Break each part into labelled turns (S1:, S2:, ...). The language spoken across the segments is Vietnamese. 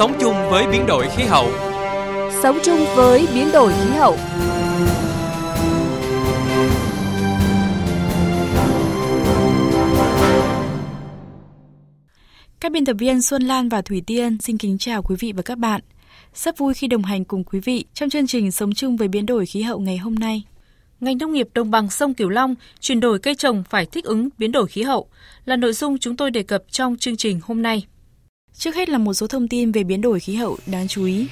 S1: Sống chung với biến đổi khí hậu.
S2: Sống chung với biến đổi khí hậu. Các biên tập viên Xuân Lan và Thủy Tiên xin kính chào quý vị và các bạn. Rất vui khi đồng hành cùng quý vị trong chương trình Sống chung với biến đổi khí hậu ngày hôm nay.
S3: Ngành nông nghiệp đồng bằng sông Cửu Long chuyển đổi cây trồng phải thích ứng biến đổi khí hậu là nội dung chúng tôi đề cập trong chương trình hôm nay.
S2: Trước hết là một số thông tin về biến đổi khí hậu đáng chú ý.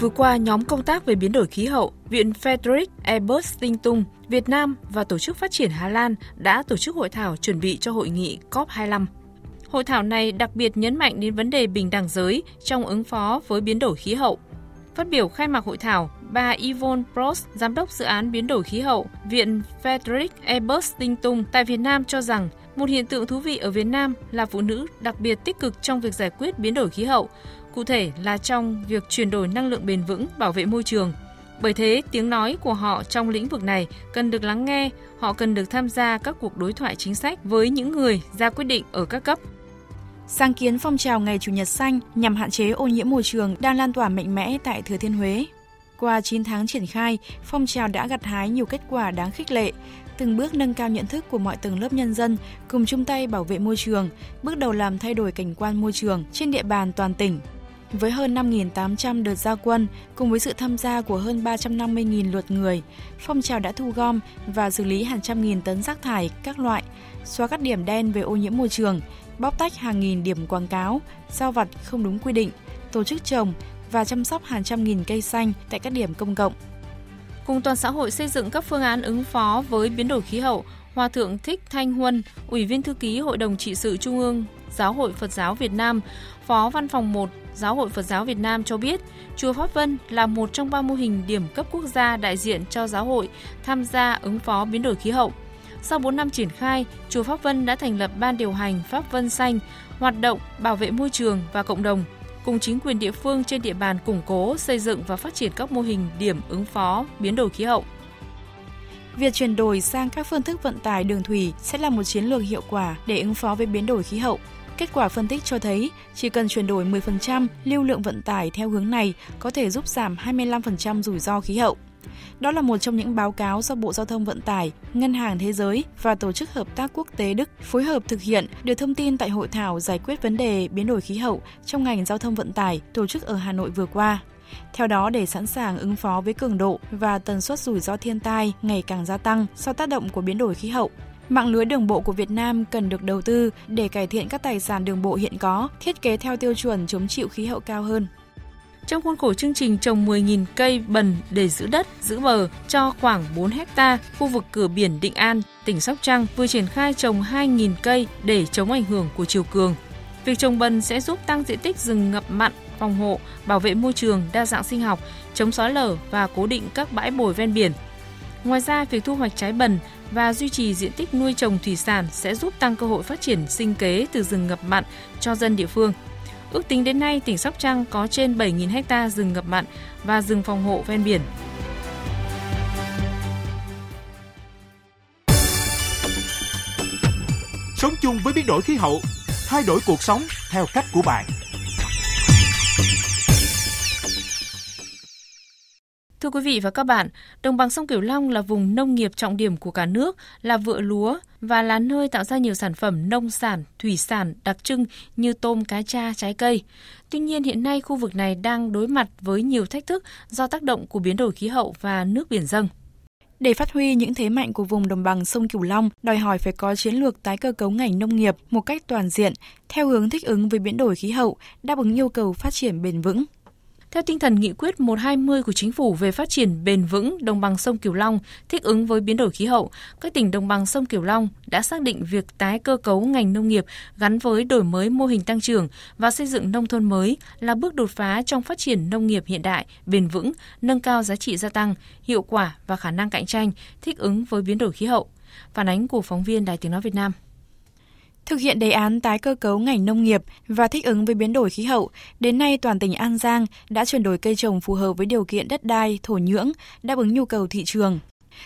S3: Vừa qua, nhóm công tác về biến đổi khí hậu, Viện Frederick Ebert Stintung, Việt Nam và Tổ chức Phát triển Hà Lan đã tổ chức hội thảo chuẩn bị cho hội nghị COP25. Hội thảo này đặc biệt nhấn mạnh đến vấn đề bình đẳng giới trong ứng phó với biến đổi khí hậu. Phát biểu khai mạc hội thảo, bà Yvonne Prost, giám đốc dự án biến đổi khí hậu, Viện Frederick Ebert Stintung tại Việt Nam cho rằng một hiện tượng thú vị ở Việt Nam là phụ nữ đặc biệt tích cực trong việc giải quyết biến đổi khí hậu, cụ thể là trong việc chuyển đổi năng lượng bền vững, bảo vệ môi trường. Bởi thế, tiếng nói của họ trong lĩnh vực này cần được lắng nghe, họ cần được tham gia các cuộc đối thoại chính sách với những người ra quyết định ở các cấp.
S2: Sáng kiến phong trào Ngày Chủ nhật xanh nhằm hạn chế ô nhiễm môi trường đang lan tỏa mạnh mẽ tại Thừa Thiên Huế. Qua 9 tháng triển khai, phong trào đã gặt hái nhiều kết quả đáng khích lệ, từng bước nâng cao nhận thức của mọi tầng lớp nhân dân cùng chung tay bảo vệ môi trường, bước đầu làm thay đổi cảnh quan môi trường trên địa bàn toàn tỉnh. Với hơn 5.800 đợt gia quân, cùng với sự tham gia của hơn 350.000 lượt người, phong trào đã thu gom và xử lý hàng trăm nghìn tấn rác thải các loại, xóa các điểm đen về ô nhiễm môi trường, bóc tách hàng nghìn điểm quảng cáo, giao vặt không đúng quy định, tổ chức trồng và chăm sóc hàng trăm nghìn cây xanh tại các điểm công cộng.
S3: Cùng toàn xã hội xây dựng các phương án ứng phó với biến đổi khí hậu, Hòa thượng Thích Thanh Huân, Ủy viên thư ký Hội đồng trị sự Trung ương Giáo hội Phật giáo Việt Nam, Phó Văn phòng 1 Giáo hội Phật giáo Việt Nam cho biết, Chùa Pháp Vân là một trong ba mô hình điểm cấp quốc gia đại diện cho giáo hội tham gia ứng phó biến đổi khí hậu. Sau 4 năm triển khai, Chùa Pháp Vân đã thành lập Ban điều hành Pháp Vân Xanh, hoạt động bảo vệ môi trường và cộng đồng, cùng chính quyền địa phương trên địa bàn củng cố, xây dựng và phát triển các mô hình điểm ứng phó biến đổi khí hậu.
S2: Việc chuyển đổi sang các phương thức vận tải đường thủy sẽ là một chiến lược hiệu quả để ứng phó với biến đổi khí hậu. Kết quả phân tích cho thấy, chỉ cần chuyển đổi 10% lưu lượng vận tải theo hướng này có thể giúp giảm 25% rủi ro khí hậu. Đó là một trong những báo cáo do Bộ Giao thông Vận tải, Ngân hàng Thế giới và Tổ chức Hợp tác Quốc tế Đức phối hợp thực hiện được thông tin tại hội thảo giải quyết vấn đề biến đổi khí hậu trong ngành giao thông vận tải tổ chức ở Hà Nội vừa qua. Theo đó, để sẵn sàng ứng phó với cường độ và tần suất rủi ro thiên tai ngày càng gia tăng do tác động của biến đổi khí hậu, Mạng lưới đường bộ của Việt Nam cần được đầu tư để cải thiện các tài sản đường bộ hiện có, thiết kế theo tiêu chuẩn chống chịu khí hậu cao hơn.
S3: Trong khuôn khổ chương trình trồng 10.000 cây bần để giữ đất, giữ bờ cho khoảng 4 hecta khu vực cửa biển Định An, tỉnh Sóc Trăng vừa triển khai trồng 2.000 cây để chống ảnh hưởng của chiều cường. Việc trồng bần sẽ giúp tăng diện tích rừng ngập mặn, phòng hộ, bảo vệ môi trường, đa dạng sinh học, chống xói lở và cố định các bãi bồi ven biển. Ngoài ra, việc thu hoạch trái bần và duy trì diện tích nuôi trồng thủy sản sẽ giúp tăng cơ hội phát triển sinh kế từ rừng ngập mặn cho dân địa phương. Ước tính đến nay, tỉnh Sóc Trăng có trên 7.000 ha rừng ngập mặn và rừng phòng hộ ven biển.
S4: Sống chung với biến đổi khí hậu, thay đổi cuộc sống theo cách của bạn.
S3: Thưa quý vị và các bạn, đồng bằng sông Cửu Long là vùng nông nghiệp trọng điểm của cả nước, là vựa lúa và là nơi tạo ra nhiều sản phẩm nông sản, thủy sản đặc trưng như tôm, cá cha, trái cây. Tuy nhiên hiện nay khu vực này đang đối mặt với nhiều thách thức do tác động của biến đổi khí hậu và nước biển dâng.
S2: Để phát huy những thế mạnh của vùng đồng bằng sông Cửu Long, đòi hỏi phải có chiến lược tái cơ cấu ngành nông nghiệp một cách toàn diện, theo hướng thích ứng với biến đổi khí hậu, đáp ứng yêu cầu phát triển bền vững.
S3: Theo tinh thần nghị quyết 120 của chính phủ về phát triển bền vững đồng bằng sông Cửu Long, thích ứng với biến đổi khí hậu, các tỉnh đồng bằng sông Cửu Long đã xác định việc tái cơ cấu ngành nông nghiệp gắn với đổi mới mô hình tăng trưởng và xây dựng nông thôn mới là bước đột phá trong phát triển nông nghiệp hiện đại, bền vững, nâng cao giá trị gia tăng, hiệu quả và khả năng cạnh tranh, thích ứng với biến đổi khí hậu. Phản ánh của phóng viên Đài Tiếng Nói Việt Nam.
S2: Thực hiện đề án tái cơ cấu ngành nông nghiệp và thích ứng với biến đổi khí hậu, đến nay toàn tỉnh An Giang đã chuyển đổi cây trồng phù hợp với điều kiện đất đai, thổ nhưỡng, đáp ứng nhu cầu thị trường.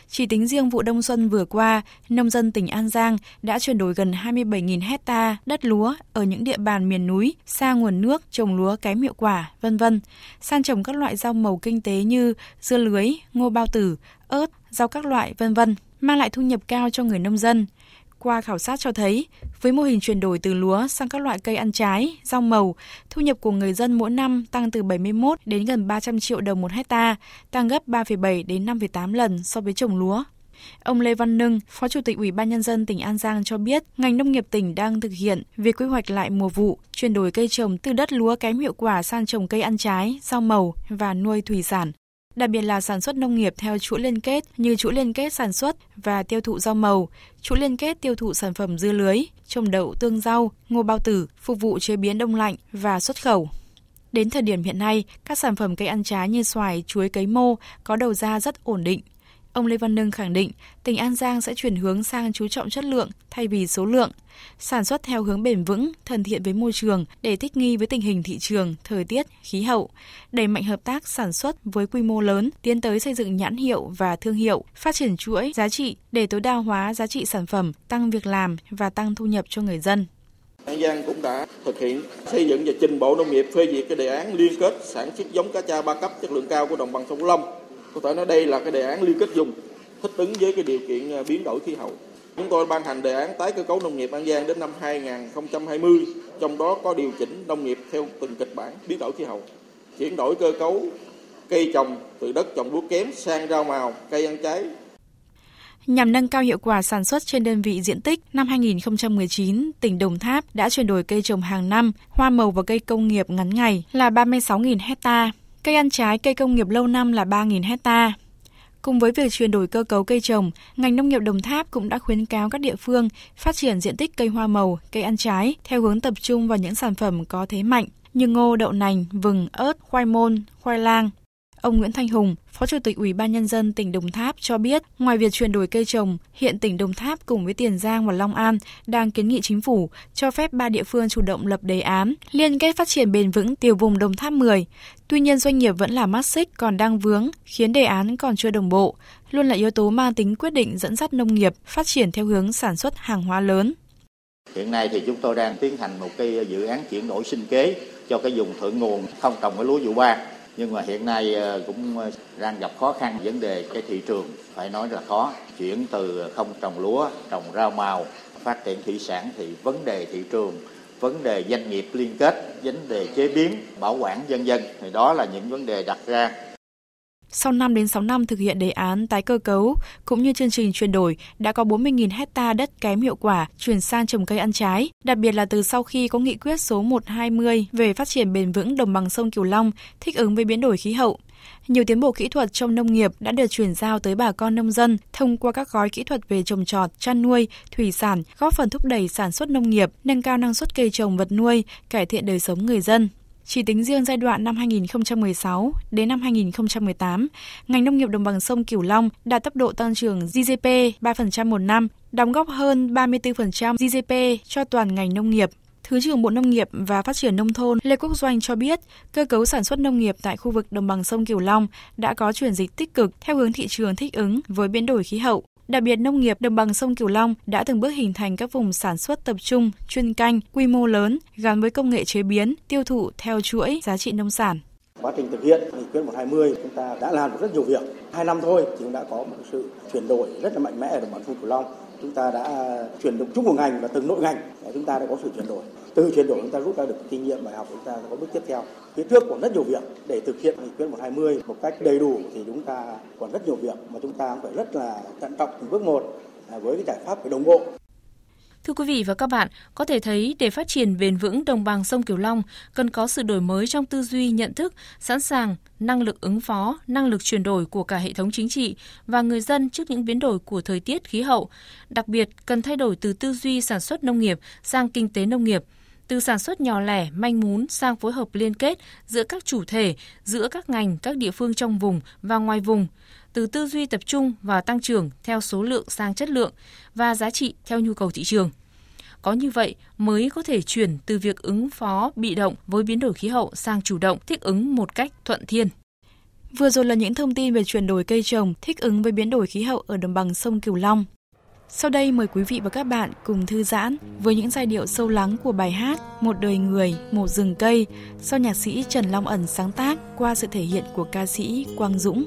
S2: Chỉ tính riêng vụ đông xuân vừa qua, nông dân tỉnh An Giang đã chuyển đổi gần 27.000 hecta đất lúa ở những địa bàn miền núi xa nguồn nước trồng lúa kém hiệu quả, vân vân, sang trồng các loại rau màu kinh tế như dưa lưới, ngô bao tử, ớt, rau các loại, vân vân, mang lại thu nhập cao cho người nông dân. Qua khảo sát cho thấy, với mô hình chuyển đổi từ lúa sang các loại cây ăn trái, rau màu, thu nhập của người dân mỗi năm tăng từ 71 đến gần 300 triệu đồng một hecta, tăng gấp 3,7 đến 5,8 lần so với trồng lúa. Ông Lê Văn Nưng, Phó Chủ tịch Ủy ban Nhân dân tỉnh An Giang cho biết, ngành nông nghiệp tỉnh đang thực hiện việc quy hoạch lại mùa vụ, chuyển đổi cây trồng từ đất lúa kém hiệu quả sang trồng cây ăn trái, rau màu và nuôi thủy sản đặc biệt là sản xuất nông nghiệp theo chuỗi liên kết như chuỗi liên kết sản xuất và tiêu thụ rau màu, chuỗi liên kết tiêu thụ sản phẩm dưa lưới, trồng đậu tương rau, ngô bao tử, phục vụ chế biến đông lạnh và xuất khẩu. Đến thời điểm hiện nay, các sản phẩm cây ăn trái như xoài, chuối cấy mô có đầu ra rất ổn định. Ông Lê Văn Nưng khẳng định tỉnh An Giang sẽ chuyển hướng sang chú trọng chất lượng thay vì số lượng, sản xuất theo hướng bền vững, thân thiện với môi trường để thích nghi với tình hình thị trường, thời tiết, khí hậu, đẩy mạnh hợp tác sản xuất với quy mô lớn, tiến tới xây dựng nhãn hiệu và thương hiệu, phát triển chuỗi giá trị để tối đa hóa giá trị sản phẩm, tăng việc làm và tăng thu nhập cho người dân.
S5: An Giang cũng đã thực hiện xây dựng và trình Bộ Nông nghiệp phê duyệt cái đề án liên kết sản xuất giống cá cha ba cấp chất lượng cao của đồng bằng sông Cửu Long có thể nói đây là cái đề án liên kết dùng thích ứng với cái điều kiện à, biến đổi khí hậu. Chúng tôi ban hành đề án tái cơ cấu nông nghiệp An Giang đến năm 2020, trong đó có điều chỉnh nông nghiệp theo từng kịch bản biến đổi khí hậu, chuyển đổi cơ cấu cây trồng từ đất trồng lúa kém sang rau màu, cây ăn trái.
S2: Nhằm nâng cao hiệu quả sản xuất trên đơn vị diện tích, năm 2019, tỉnh Đồng Tháp đã chuyển đổi cây trồng hàng năm, hoa màu và cây công nghiệp ngắn ngày là 36.000 hecta Cây ăn trái, cây công nghiệp lâu năm là 3.000 hecta. Cùng với việc chuyển đổi cơ cấu cây trồng, ngành nông nghiệp Đồng Tháp cũng đã khuyến cáo các địa phương phát triển diện tích cây hoa màu, cây ăn trái theo hướng tập trung vào những sản phẩm có thế mạnh như ngô, đậu nành, vừng, ớt, khoai môn, khoai lang. Ông Nguyễn Thanh Hùng, Phó Chủ tịch Ủy ban Nhân dân tỉnh Đồng Tháp cho biết, ngoài việc chuyển đổi cây trồng, hiện tỉnh Đồng Tháp cùng với Tiền Giang và Long An đang kiến nghị chính phủ cho phép ba địa phương chủ động lập đề án liên kết phát triển bền vững tiểu vùng Đồng Tháp 10. Tuy nhiên doanh nghiệp vẫn là mắt xích còn đang vướng, khiến đề án còn chưa đồng bộ, luôn là yếu tố mang tính quyết định dẫn dắt nông nghiệp phát triển theo hướng sản xuất hàng hóa lớn.
S6: Hiện nay thì chúng tôi đang tiến hành một cái dự án chuyển đổi sinh kế cho cái vùng thượng nguồn không trồng cái lúa vụ ba nhưng mà hiện nay ờ, cũng ờ, đang gặp khó khăn vấn đề cái thị trường. Phải nói là khó. Chuyển từ không trồng lúa, trồng rau màu, phát triển thủy sản thì vấn đề thị trường, vấn đề doanh nghiệp liên kết, vấn đề chế biến, bảo quản dân dân thì đó là những vấn đề đặt ra
S2: sau 5 đến 6 năm thực hiện đề án tái cơ cấu cũng như chương trình chuyển đổi, đã có 40.000 hecta đất kém hiệu quả chuyển sang trồng cây ăn trái, đặc biệt là từ sau khi có nghị quyết số 120 về phát triển bền vững đồng bằng sông Cửu Long thích ứng với biến đổi khí hậu. Nhiều tiến bộ kỹ thuật trong nông nghiệp đã được chuyển giao tới bà con nông dân thông qua các gói kỹ thuật về trồng trọt, chăn nuôi, thủy sản, góp phần thúc đẩy sản xuất nông nghiệp, nâng cao năng suất cây trồng vật nuôi, cải thiện đời sống người dân. Chỉ tính riêng giai đoạn năm 2016 đến năm 2018, ngành nông nghiệp đồng bằng sông Cửu Long đạt tốc độ tăng trưởng GDP 3% một năm, đóng góp hơn 34% GDP cho toàn ngành nông nghiệp. Thứ trưởng Bộ Nông nghiệp và Phát triển Nông thôn Lê Quốc Doanh cho biết, cơ cấu sản xuất nông nghiệp tại khu vực đồng bằng sông Cửu Long đã có chuyển dịch tích cực theo hướng thị trường thích ứng với biến đổi khí hậu. Đặc biệt nông nghiệp đồng bằng sông Cửu Long đã từng bước hình thành các vùng sản xuất tập trung, chuyên canh, quy mô lớn gắn với công nghệ chế biến, tiêu thụ theo chuỗi giá trị nông sản.
S7: Quá trình thực hiện nghị quyết 120 chúng ta đã làm được rất nhiều việc. Hai năm thôi thì cũng đã có một sự chuyển đổi rất là mạnh mẽ ở đồng bằng sông Cửu Long. Chúng ta đã chuyển động chung của ngành và từng nội ngành chúng ta đã có sự chuyển đổi. Từ chuyển đổi chúng ta rút ra được kinh nghiệm, bài học, chúng ta có bước tiếp theo. Phía trước còn rất nhiều việc để thực hiện nghị quyết 120 một cách đầy đủ thì chúng ta còn rất nhiều việc mà chúng ta phải rất là thận trọng từng bước một à, với cái giải pháp phải đồng bộ
S3: Thưa quý vị và các bạn, có thể thấy để phát triển bền vững đồng bằng sông Cửu Long cần có sự đổi mới trong tư duy nhận thức, sẵn sàng, năng lực ứng phó, năng lực chuyển đổi của cả hệ thống chính trị và người dân trước những biến đổi của thời tiết khí hậu. Đặc biệt, cần thay đổi từ tư duy sản xuất nông nghiệp sang kinh tế nông nghiệp, từ sản xuất nhỏ lẻ, manh mún sang phối hợp liên kết giữa các chủ thể, giữa các ngành, các địa phương trong vùng và ngoài vùng, từ tư duy tập trung và tăng trưởng theo số lượng sang chất lượng và giá trị theo nhu cầu thị trường. Có như vậy mới có thể chuyển từ việc ứng phó bị động với biến đổi khí hậu sang chủ động thích ứng một cách thuận thiên.
S2: Vừa rồi là những thông tin về chuyển đổi cây trồng thích ứng với biến đổi khí hậu ở đồng bằng sông Cửu Long. Sau đây mời quý vị và các bạn cùng thư giãn với những giai điệu sâu lắng của bài hát Một đời người, một rừng cây do nhạc sĩ Trần Long Ẩn sáng tác qua sự thể hiện của ca sĩ Quang Dũng.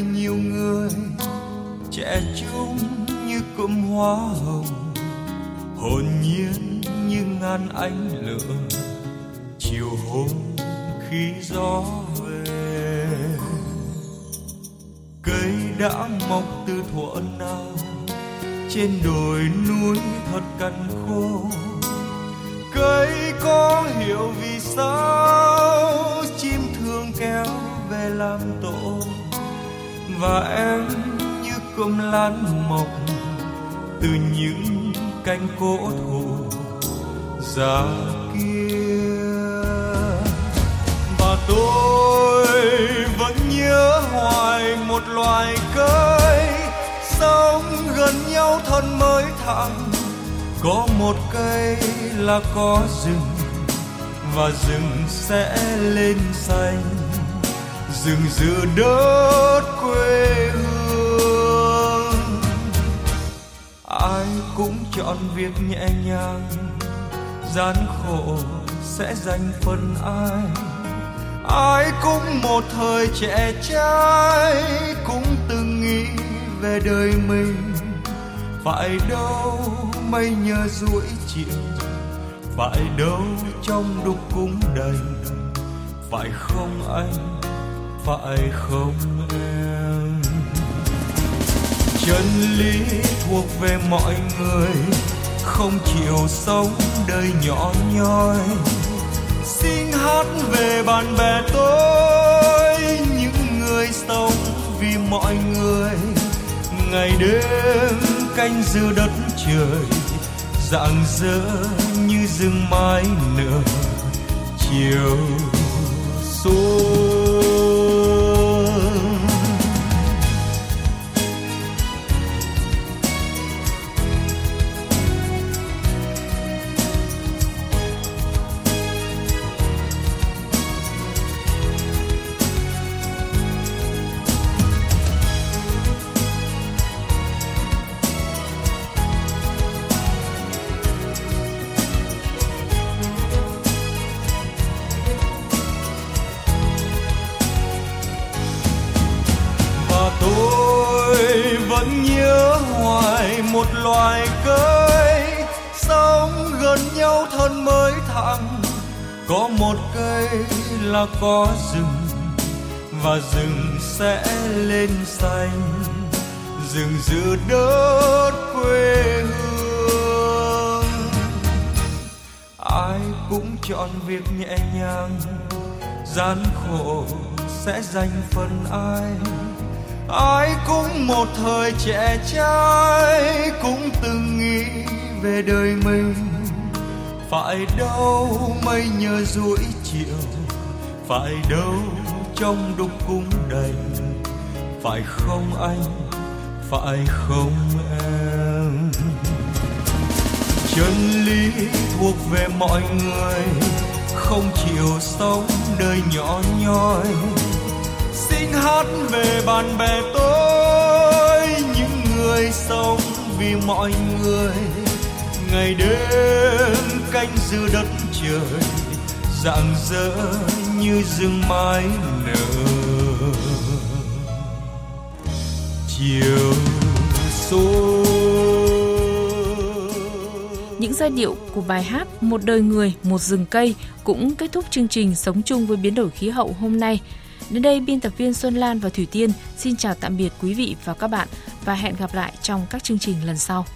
S8: Về nhiều người, trẻ trung như cụm hoa hồng. Hồn nhiên như ngàn ánh lửa, chiều hôm khi gió về. Cây đã mọc từ thuở nào, trên đồi núi thật cằn khô. Cây có hiểu vì sao và em như cơm lan mọc từ những cánh cổ thụ già kia. Và tôi vẫn nhớ hoài một loài cây sống gần nhau thân mới thẳng có một cây là có rừng và rừng sẽ lên xanh rừng giữa đất quê hương. Ai cũng chọn việc nhẹ nhàng, gian khổ sẽ dành phần ai. Ai cũng một thời trẻ trai, cũng từng nghĩ về đời mình. Phải đâu mây nhờ ruỗi chiều, phải đâu trong đục cũng đầy. Phải không anh? Phải không em? Chân lý thuộc về mọi người, không chịu sống đời nhỏ nhoi. Xin hát về bạn bè tôi, những người sống vì mọi người. Ngày đêm canh giữ đất trời dạng dỡ như rừng mai nở. Chiều xuống. Một loài cây sống gần nhau thân mới thẳng có một cây là có rừng và rừng sẽ lên xanh. Rừng giữ đất quê hương. Ai cũng chọn việc nhẹ nhàng, gian khổ sẽ dành phần ai ai cũng một thời trẻ trai cũng từng nghĩ về đời mình. Phải đâu mây nhờ ruỗi chiều, phải đâu trong đục cũng đầy. Phải không anh? Phải không em? Chân lý thuộc về mọi người, không chịu sống đời nhỏ nhoi xin hát về bạn bè tôi những người sống vì mọi người. Ngày đêm canh giữ đất trời rạng rỡ như rừng mai nở. Chiều xuống
S3: những giai điệu của bài hát Một đời người, một rừng cây cũng kết thúc chương trình Sống chung với biến đổi khí hậu hôm nay. Đến đây, biên tập viên Xuân Lan và Thủy Tiên xin chào tạm biệt quý vị và các bạn và hẹn gặp lại trong các chương trình lần sau.